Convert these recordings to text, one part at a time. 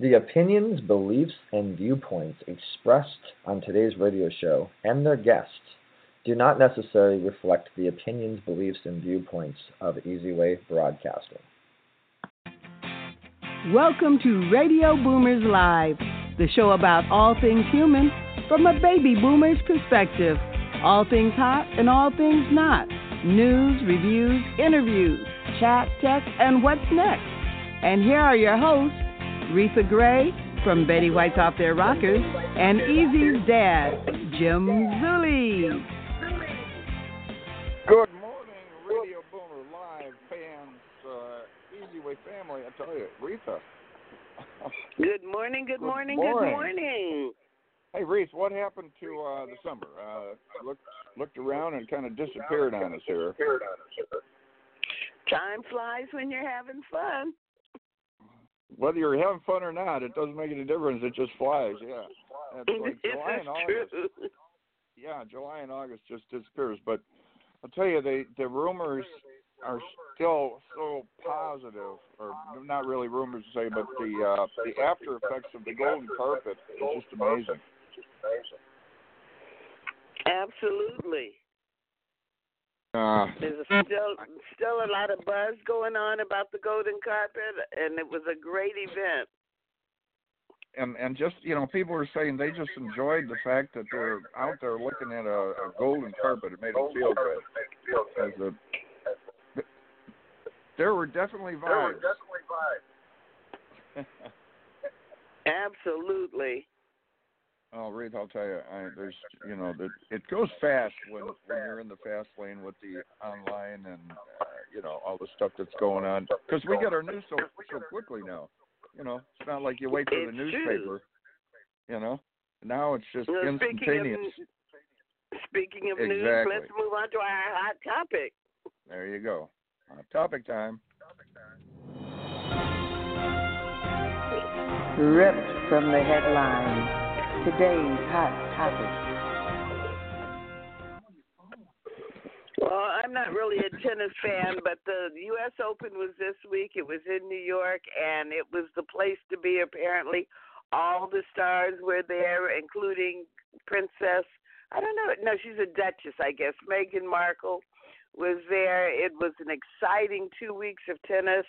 The opinions, beliefs, and viewpoints expressed on today's radio show and their guests do not necessarily reflect the opinions, beliefs, and viewpoints of Easyway Broadcasting. Welcome to Radio Boomers Live, the show about all things human from a baby boomer's perspective. All things hot and all things not. News, reviews, interviews, chat, tech, and what's next. And here are your hosts, Reatha Grey from Betty White's Off Their Rockers, and Easy's dad, Jim Zuley. Good morning, Radio Boomer Live fans, uh, Easy Way family. I tell you, Reatha. Good morning, good, Good morning, morning. good morning. Hey, Reese, what happened to uh, the summer? Uh, looked looked around and kind of disappeared on us here. Time flies when you're having fun. Whether you're having fun or not, it doesn't make any difference. It just flies. Yeah, it's like July and August. Yeah, July and August just disappears. But I'll tell you, they the rumors are still so positive, or not really rumors to say, but the uh, the after effects of the golden carpet is just amazing. Absolutely. Uh, There's a still still a lot of buzz going on about the golden carpet, and it was a great event. and and just you know, people were saying they just enjoyed the fact that they're out there looking at a, a golden carpet. It made them feel good. As a, there were definitely vibes. Absolutely. Oh, Reed, I'll tell you, I, there's, you know, the, it goes fast when when you're in the fast lane with the online and uh, you know all the stuff that's going on. Because we get our news so so quickly now. You know, it's not like you wait for the newspaper. You know, now it's just Well, speaking of speaking of news, let's move on to our hot topic. There you go. Uh, topic time. Ripped from the headlines. Today's hot topic. Well, I'm not really a tennis fan, but the U.S. Open was this week. It was in New York, and it was the place to be. Apparently, all the stars were there, including Princess. I don't know. No, she's a Duchess, I guess. Meghan Markle was there. It was an exciting two weeks of tennis.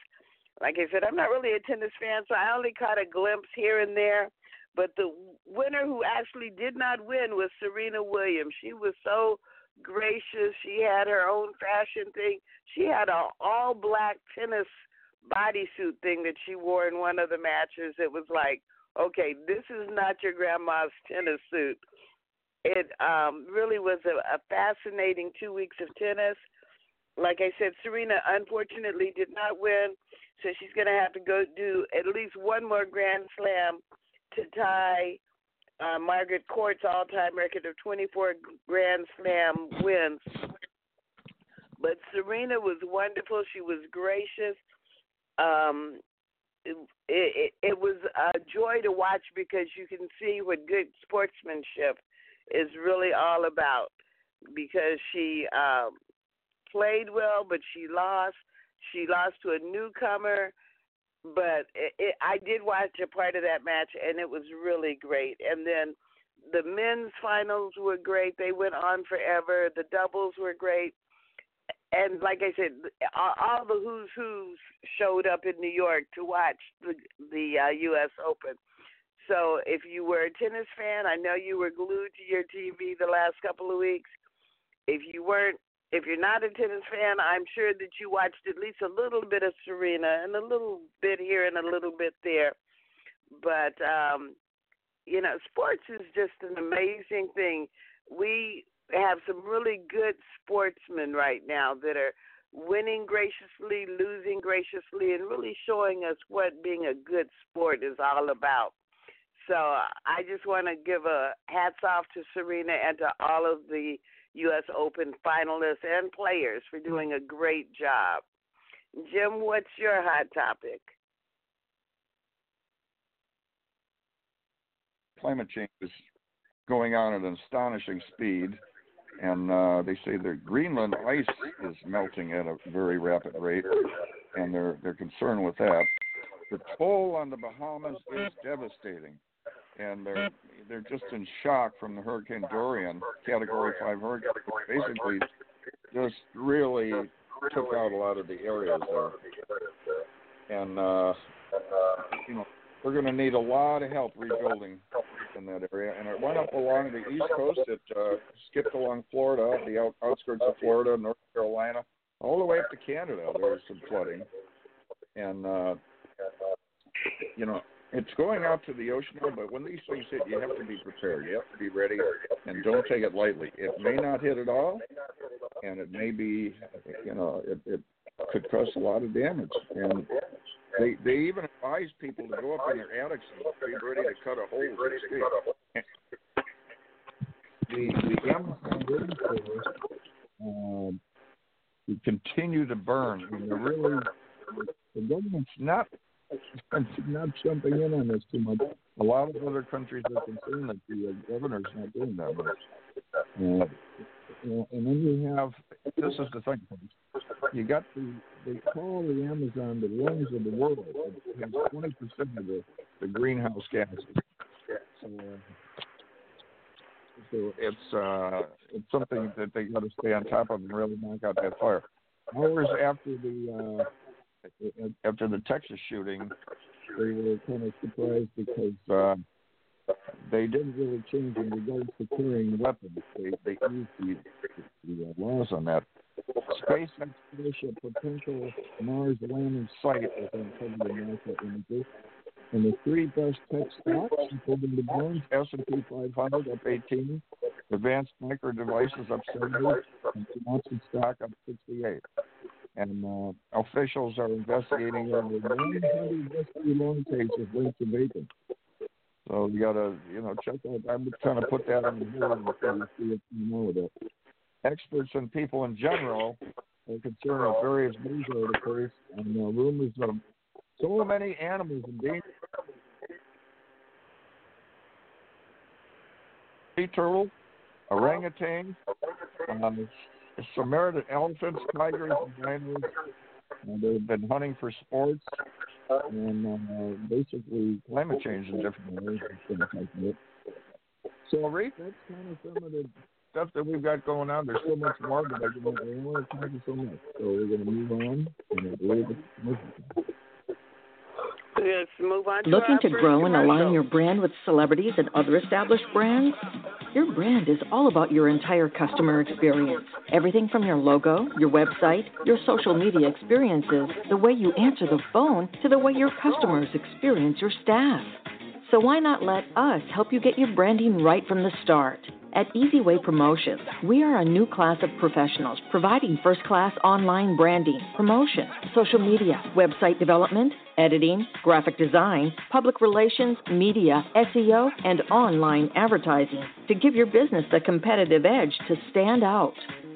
Like I said, I'm not really a tennis fan, so I only caught a glimpse here and there. But the winner who actually did not win was Serena Williams. She was so gracious. She had her own fashion thing. She had a all black tennis bodysuit thing that she wore in one of the matches. It was like, okay, this is not your grandma's tennis suit. It um really was a, a fascinating two weeks of tennis. Like I said, Serena unfortunately did not win, so she's going to have to go do at least one more Grand Slam to tie uh, Margaret Court's all-time record of 24 Grand Slam wins. But Serena was wonderful. She was gracious. Um, it, it, it was a joy to watch because you can see what good sportsmanship is really all about. Because she um, played well, but she lost. She lost to a newcomer but it, it, I did watch a part of that match, and it was really great. And then the men's finals were great; they went on forever. The doubles were great, and like I said, all, the who's who's showed up in New York to watch the the uh, U.S. Open. So if you were a tennis fan, I know you were glued to your TV the last couple of weeks. If you weren't, if you're not a tennis fan, I'm sure that you watched at least a little bit of Serena and a little bit here and a little bit there. But um, you know, sports is just an amazing thing. We have some really good sportsmen right now that are winning graciously, losing graciously, and really showing us what being a good sport is all about. So I just want to give a hats off to Serena and to all of the U.S. Open finalists and players for doing a great job. Jim, what's your hot topic? Climate change is going on at an astonishing speed, and uh, they say the Greenland ice is melting at a very rapid rate, and they're they're concerned with that. the toll on the Bahamas is devastating, and they're they're just in shock from the Hurricane Dorian, Category Five hurricane, basically just really took out a lot of the areas there, and uh, you know we're going to need a lot of help rebuilding in that area. And it went up along the east coast. It uh, skipped along Florida, the out, outskirts of Florida, North Carolina, all the way up to Canada. There was some flooding, and uh, you know it's going out to the ocean. But when these things hit, you have to be prepared. You have to be ready, and don't take it lightly. It may not hit at all, and it may be, you know, it, it could cause a lot of damage. And they they even advise people to go up in their attics and be ready to cut a hole the. The Amazon rainforest um, continue to burn. Mean, they're really the government's not not jumping in on this too much. A lot of other countries are concerned that the uh, governor's not doing that much. Uh, and then you have this is the thing, you got the they call the Amazon the lungs of the world. It has twenty percent of the, the greenhouse gases. So, so it's uh, it's something that they got to stay on top of and really knock out that fire. Hours after the uh, after the Texas shooting, they were kind of surprised because uh, they didn't really change in regards to carrying weapons. They they used the, the uh, laws on that. Space exploration potential Mars landing site is uncovered in NASA images. And the three best tech stocks, including the bonds, S&P 500 up 18, Advanced Micro Devices up 70, and Johnson stock up 68. And uh, officials are investigating over 900 risky loan cases linked to vaping. So you gotta, you know, check out. I'm trying to put that on the board and see if you know with it. Experts and people in general are concerned with various news articles and uh, rumors of so many animals in danger. Sea turtle, orangutan, uh, Sumatran elephants, tigers, and rhinos. Uh, they've been hunting for sports and uh, basically climate change in different ways. So, Reef, that's kind of some of the stuff that we've got going on. There's so much more, but I don't want to talk so much. So we're going to move on, and I believe it's Let's move on. To Looking to grow and align your brand with celebrities and other established brands? Your brand is all about your entire customer experience. Everything from your logo, your website, your social media experiences, the way you answer the phone, to the way your customers experience your staff. So why not let us help you get your branding right from the start? At Easyway Promotions, we are a new class of professionals providing first class online branding, promotion, social media, website development, editing, graphic design, public relations, media, SEO, and online advertising to give your business the competitive edge to stand out.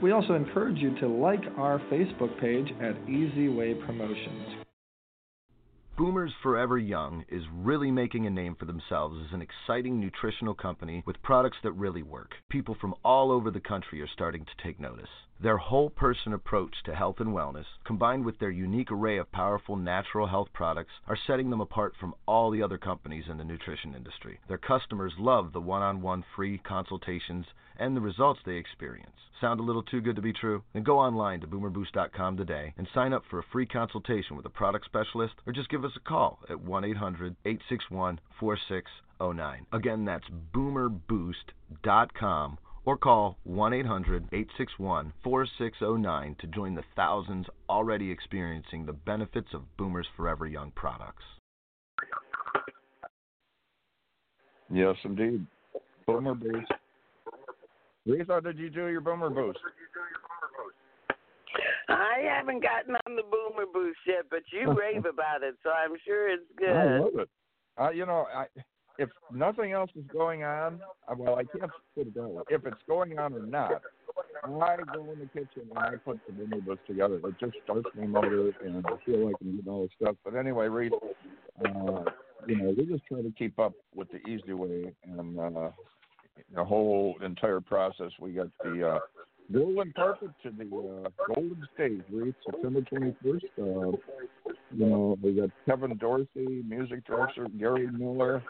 We also encourage you to like our Facebook page at Easy Way Promotions. Boomers Forever Young is really making a name for themselves as an exciting nutritional company with products that really work. People from all over the country are starting to take notice. Their whole person approach to health and wellness, combined with their unique array of powerful natural health products, are setting them apart from all the other companies in the nutrition industry. Their customers love the one on one free consultations and the results they experience. Sound a little too good to be true? Then go online to boomerboost.com today and sign up for a free consultation with a product specialist or just give us a call at 1 800 861 4609. Again, that's boomerboost.com or call 1 800 861 4609 to join the thousands already experiencing the benefits of Boomer's Forever Young products. Yes, indeed. Boomer Boost. Lisa, did you do your Boomer Boost? I haven't gotten on the Boomer Boost yet, but you rave about it, so I'm sure it's good. I love it. you know, I, if nothing else is going on, uh, well, I can't put it that way. If it's going on or not, I go in the kitchen and I put the omnibus together. It just starts my motor, and I feel like I'm getting all this stuff. But anyway, Reed, uh, you know, we just try to keep up with the easy way and uh, the whole entire process. We got the uh, golden carpet to the uh, golden stage, Reed, September 21st. Uh, you know, we got Kevin Dorsey, music director Gary Miller,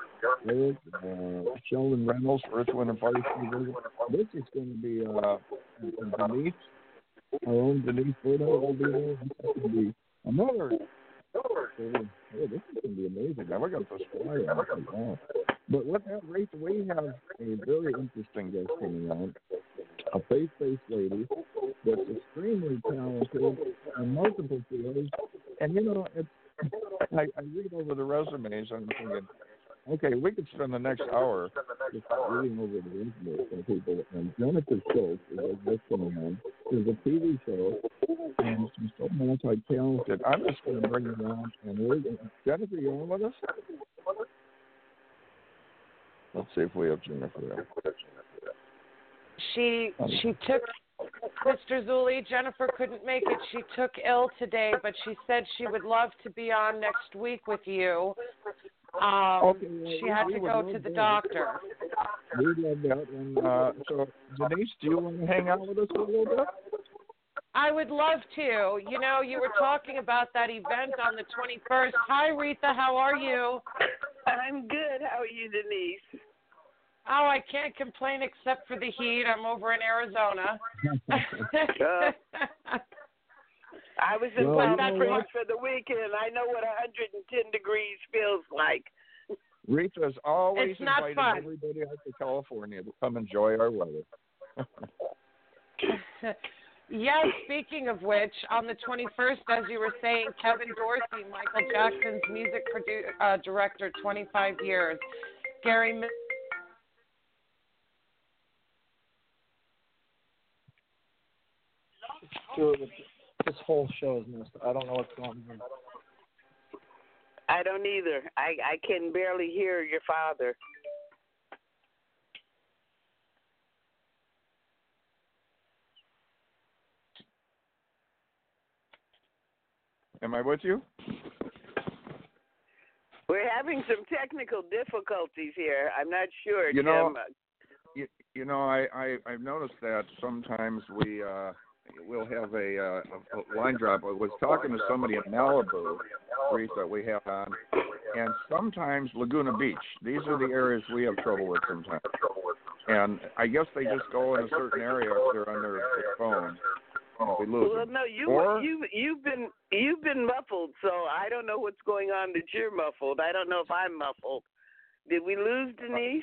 Eric, uh, Sheldon Reynolds, Earth, Wind, and Fire. This is going to be uh, Denise, our own Denise Burdo will be there. This is going to be another. Oh, this is going to be amazing. We got the flyer. But with that, Rachel, we have a very interesting guest coming on a faith-based lady that's extremely talented in multiple fields. And you know, it's I, I read over the resumes and I'm thinking, okay, we could spend the next hour just reading over the resumes from people. And Jennifer Schultz is coming on. There's a TV show, and she's so multi-talented. I'm just going to bring her on, and we're going Jennifer, you on with us? Let's see if we have Jennifer. She she took Mr. Zuley. Jennifer couldn't make it. She took ill today, but she said she would love to be on next week with you. Um, okay, well, she had to go to the doctor. We love that. And uh, so, Denise, do you want to hang out with us a little bit? I would love to. You know, you were talking about that event on the 21st. Hi, Reatha. How are you? I'm good. How are you, Denise? Oh, I can't complain except for the heat. I'm over in Arizona. I was in well, Palm Springs for the weekend. I know what 110 degrees feels like. Rita's always it's not inviting fun. everybody out to California to come enjoy our weather. yes, speaking of which, on the 21st, as you were saying, Kevin Dorsey, Michael Jackson's music produ- uh, director, 25 years. Gary this whole show is messed up. I don't know what's going on. I don't either. I I can barely hear your father. Am I with you? We're having some technical difficulties here. I'm not sure, you Jim. Know, you, you know, I, I I've noticed that sometimes we uh we'll have a, uh, a line drop. I was talking to somebody in Malibu, Reese, that we have on, and sometimes Laguna Beach. These are the areas we have trouble with sometimes. And I guess they just go in a certain area if they're on their, phone. We lose well, no, you or, you you've been you've been muffled, so I don't know what's going on that you're muffled. I don't know if I'm muffled. Did we lose Denise?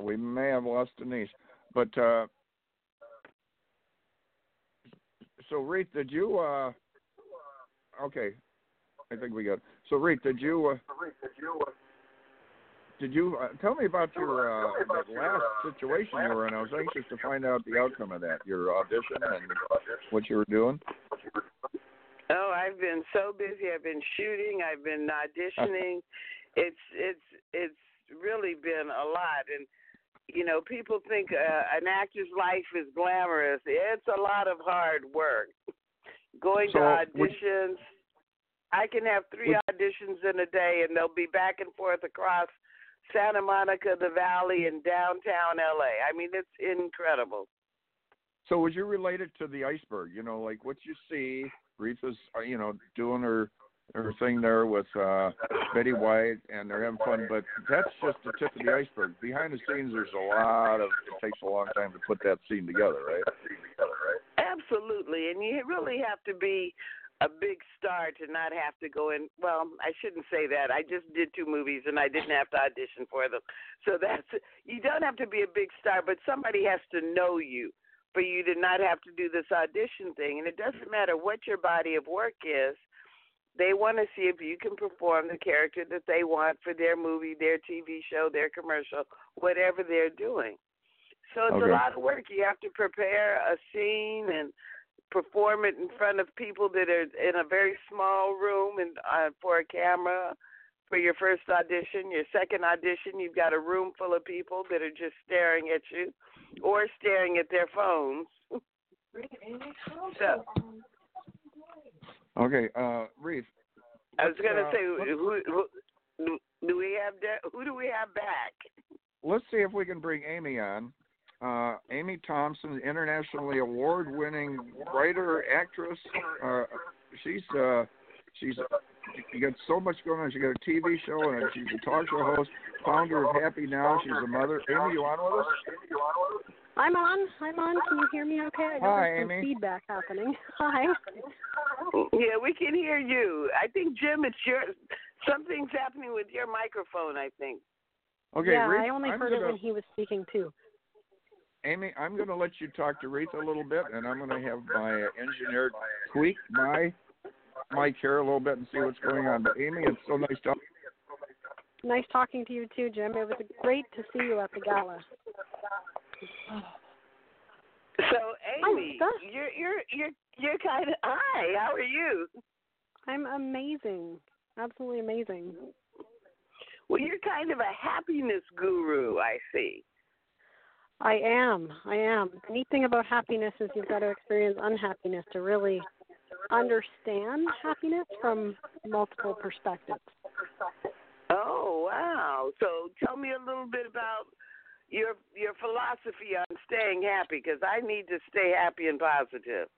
We may have lost Denise, but uh, so Reed, did you? uh Okay, I think we got. So Reed, did you? Uh, did you uh, tell me about your uh, that last situation you were in? I was anxious to find out the outcome of that, your audition and what you were doing. Oh, I've been so busy. I've been shooting. I've been auditioning. it's it's it's really been a lot, and you know, people think uh, an actor's life is glamorous. It's a lot of hard work. Going so, to auditions. I can have three would, auditions in a day, and they'll be back and forth across Santa Monica, the Valley, and downtown LA. I mean, it's incredible. So, would you relate it to the iceberg? You know, like what you see, Reatha's, uh, you know, doing her her thing there with uh, Betty White, and they're having fun. But that's just the tip of the iceberg. Behind the scenes, there's a lot of. It takes a long time to put that scene together, right? Absolutely, and you really have to be a big star to not have to go in. Well, I shouldn't say that. I just did two movies and I didn't have to audition for them. So that's you don't have to be a big star, but somebody has to know you for you to not have to do this audition thing. And it doesn't matter what your body of work is they want to see if you can perform the character that they want for their movie, their TV show, their commercial, whatever they're doing. So it's okay. a lot of work. You have to prepare a scene and perform it in front of people that are in a very small room and uh, for a camera. for your first audition, your second audition, you've got a room full of people that are just staring at you or staring at their phones. so, okay, uh, Reese. I was going to uh, say, who, who, do we have de- who do we have back? Let's see if we can bring Amy on. Uh, Amy Thomson, internationally award-winning writer, actress. Uh, she's uh, she's she got so much going on. She got a TV show and she's a talk show host, founder of Happy Now. She's a mother. Amy, you on with us? I'm on. I'm on. Can you hear me okay? I know Hi, there's some Amy. feedback happening. Hi. Yeah, we can hear you. I think Jim, it's your something's happening with your microphone. I think. Okay, yeah, Reese, I only I'm heard gonna, it when he was speaking too. Amy, I'm going to let you talk to Reese a little bit, and I'm going to have my engineer tweak my mic here a little bit and see what's going on. But Amy, it's so nice to. Nice talking to you too, Jim. It was great to see you at the gala. So, Amy, Oh, you're you're you're you're kind of hi. How are you? I'm amazing. Absolutely amazing. Well, you're kind of a happiness guru. I see. I am. I am. The neat thing about happiness is you've got to experience unhappiness to really understand happiness from multiple perspectives. Oh wow! So tell me a little bit about your your philosophy on staying happy, because I need to stay happy and positive.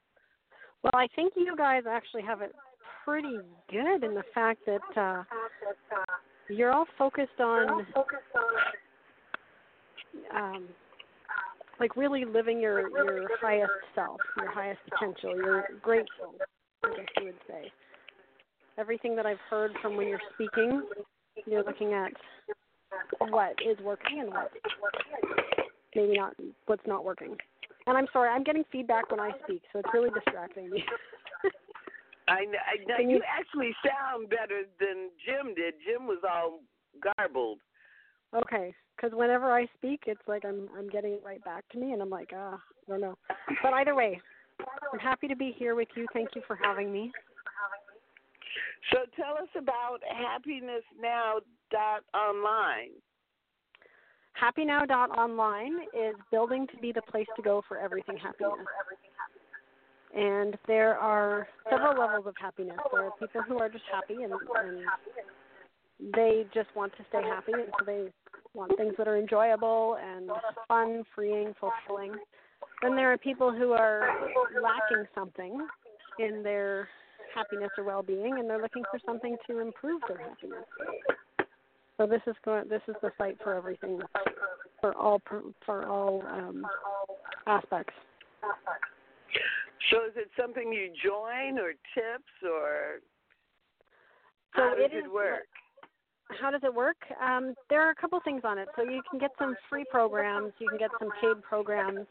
Well, I think you guys actually have it pretty good in the fact that uh, you're all focused on um, like really living your your highest self, your highest potential. You're grateful, I guess you would say. Everything that I've heard from when you're speaking, you're looking at what is working and what maybe not what's not working. And I'm sorry, I'm getting feedback when I speak, so it's really distracting me. I, kn- I know you you- actually sound better than Jim did. Jim was all garbled. Okay, because whenever I speak, it's like I'm I'm getting it right back to me, and I'm like, ah, I don't know. But either way, I'm happy to be here with you. Thank you for having me. So tell us about happinessnow.online. HappyNow.online is building to be the place to go for everything happiness. And there are several levels of happiness. There are people who are just happy and, and they just want to stay happy, and so they want things that are enjoyable and fun, freeing, fulfilling. Then there are people who are lacking something in their happiness or well-being, and they're looking for something to improve their happiness. So this is going. This is the site for everything, for all for all um, aspects. So is it something you join or tips or So how does it it, work? How does it work? Um, there are a couple things on it. So you can get some free programs. You can get some paid programs.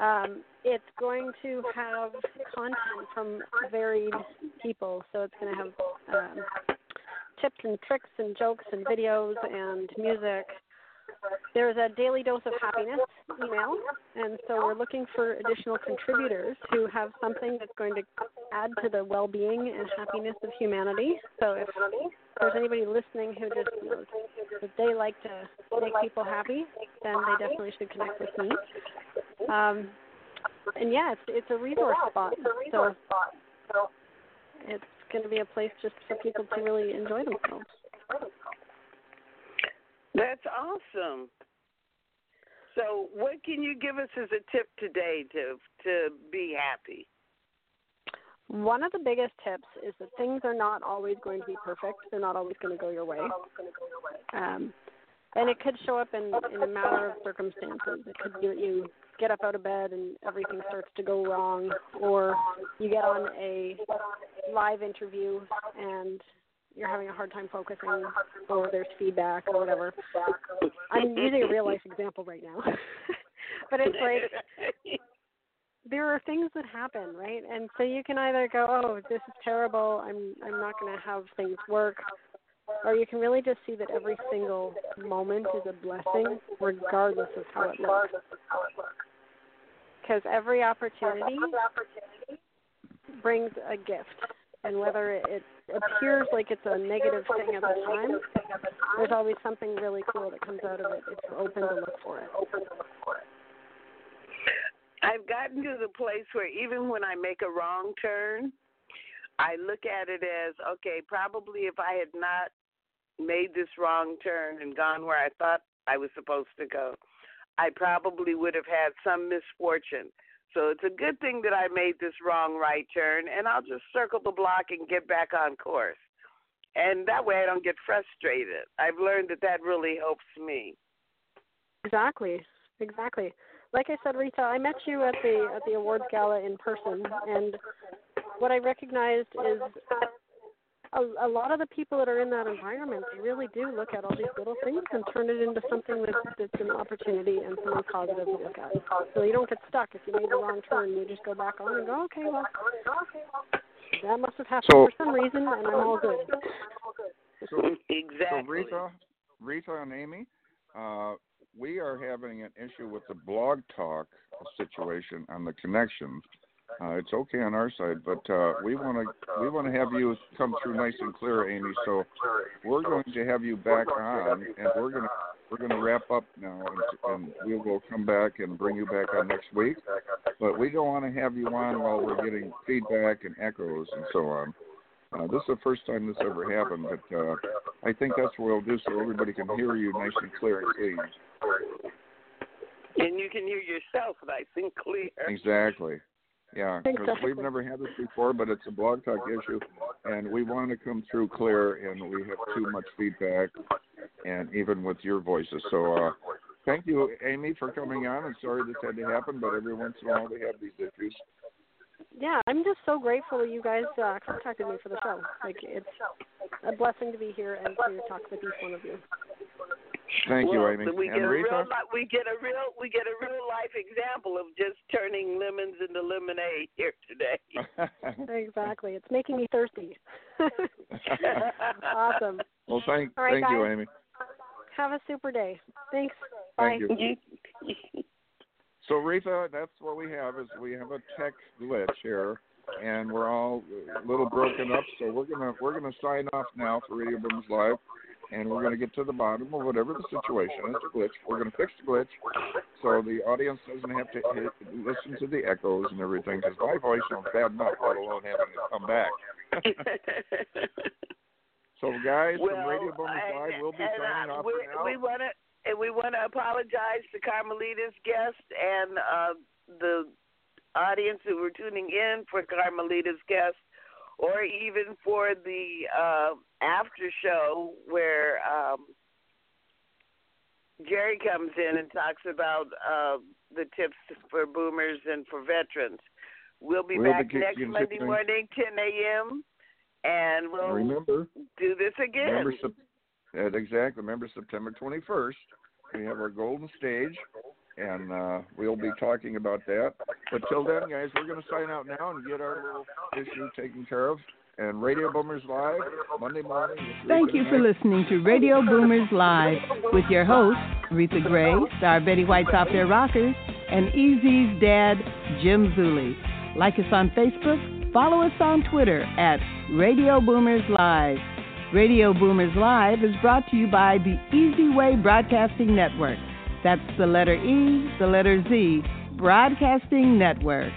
Um, it's going to have content from varied people. So it's going to have um, tips and tricks and jokes and videos and music. There's a daily dose of happiness email, and so we're looking for additional contributors who have something that's going to add to the well-being and happiness of humanity. So if there's anybody listening who just knows that they like to make people happy, then they definitely should connect with me. Um, and yeah, it's it's a resource spot. So it's going to be a place just for people to really enjoy themselves. That's awesome. So what can you give us as a tip today to to be happy? One of the biggest tips is that things are not always going to be perfect. They're not always going to go your way. Um, and it could show up in, in a matter of circumstances. It could be that you get up out of bed and everything starts to go wrong, or you get on a live interview and you're having a hard time focusing, or there's feedback or whatever. I'm using a real life example right now, but it's like there are things that happen, right? And so you can either go, "Oh, this is terrible. I'm I'm not going to have things work," or you can really just see that every single moment is a blessing, regardless of how it looks. Because every opportunity brings a gift. And whether it appears like it's a negative thing at the time, there's always something really cool that comes out of it you're open to look for it. I've gotten to the place where even when I make a wrong turn, I look at it as okay, probably if I had not made this wrong turn and gone where I thought I was supposed to go, I probably would have had some misfortune. So it's a good thing that I made this wrong right turn, and I'll just circle the block and get back on course. And that way I don't get frustrated. I've learned that that really helps me. Exactly. Exactly. Like I said, Rita, I met you at the at the awards gala in person, and what I recognized is a, a lot of the people that are in that environment, they really do look at all these little things and turn it into something that's, that's an opportunity and something positive to look at. So you don't get stuck. If you made the wrong turn, you just go back on and go, okay, well, that must have happened so, for some reason, and I'm all good. So, exactly. So Rita, Rita and Amy, uh, we are having an issue with the blog talk situation on the connection. Uh, it's okay on our side, but uh, we want to we want to have you come through nice and clear, Amy. So we're going to have you back on, and we're going to we're going to wrap up now, and, and we will come back and bring you back on next week. But we don't want to have you on while we're getting feedback and echoes and so on. Uh, this is the first time this ever happened, but uh, I think that's what we'll do so everybody can hear you nice and clear and clean. And you can hear yourself nice and clear. Exactly. Yeah, because we've never had this before, but it's a blog talk issue, and we want to come through clear, and we have too much feedback, and even with your voices. So, uh, thank you, Amy, for coming on. And sorry this had to happen, but every once in a while we have these issues. Yeah, I'm just so grateful that you guys uh, contacted me for the show. Like it's a blessing to be here and to talk with each one of you. Thank well, you, Amy. We and get a Rita, real li- we get a real we get a real life example of just turning lemons into lemonade here today. Exactly. It's making me thirsty. awesome. well, thank, All right, thank you. Amy. Have a super day. Thanks. Bye. Thank you. So Rita, that's what we have is we have a tech glitch here, and we're all a little broken up. So we're gonna we're gonna sign off now for Radio Booms Live, and we're gonna get to the bottom of whatever the situation is. The glitch. We're gonna fix the glitch, so the audience doesn't have to hit, listen to the echoes and everything. Because my voice sounds bad enough, let alone having to come back. So guys, well, from Radio Booms Live, we'll be signing off we, now. We want to and we want to apologize to Carmelita's guest and uh, the audience who were tuning in for Carmelita's guest, or even for the uh, after show where um, Jerry comes in and talks about uh, the tips for boomers and for veterans. We'll be We'll back keep- next Monday continuing. morning, 10 a.m. And we'll Remember, do this again. Remember, exactly. Remember September 21st. We have our golden stage, and uh, we'll be talking about that. But till then, guys, we're going to sign out now and get our little issue taken care of. And Radio Boomers Live Monday morning. Thank you for listening to Radio Boomers Live with your hosts, Reatha Grey, Star Betty White's Off Their Rockers, and Easy's dad, Jim Zuley. Like us on Facebook, follow us on Twitter at Radio Boomers Live. Radio Boomers Live is brought to you by the Easy Way Broadcasting Network. That's the letter E, the letter Z, Broadcasting Network.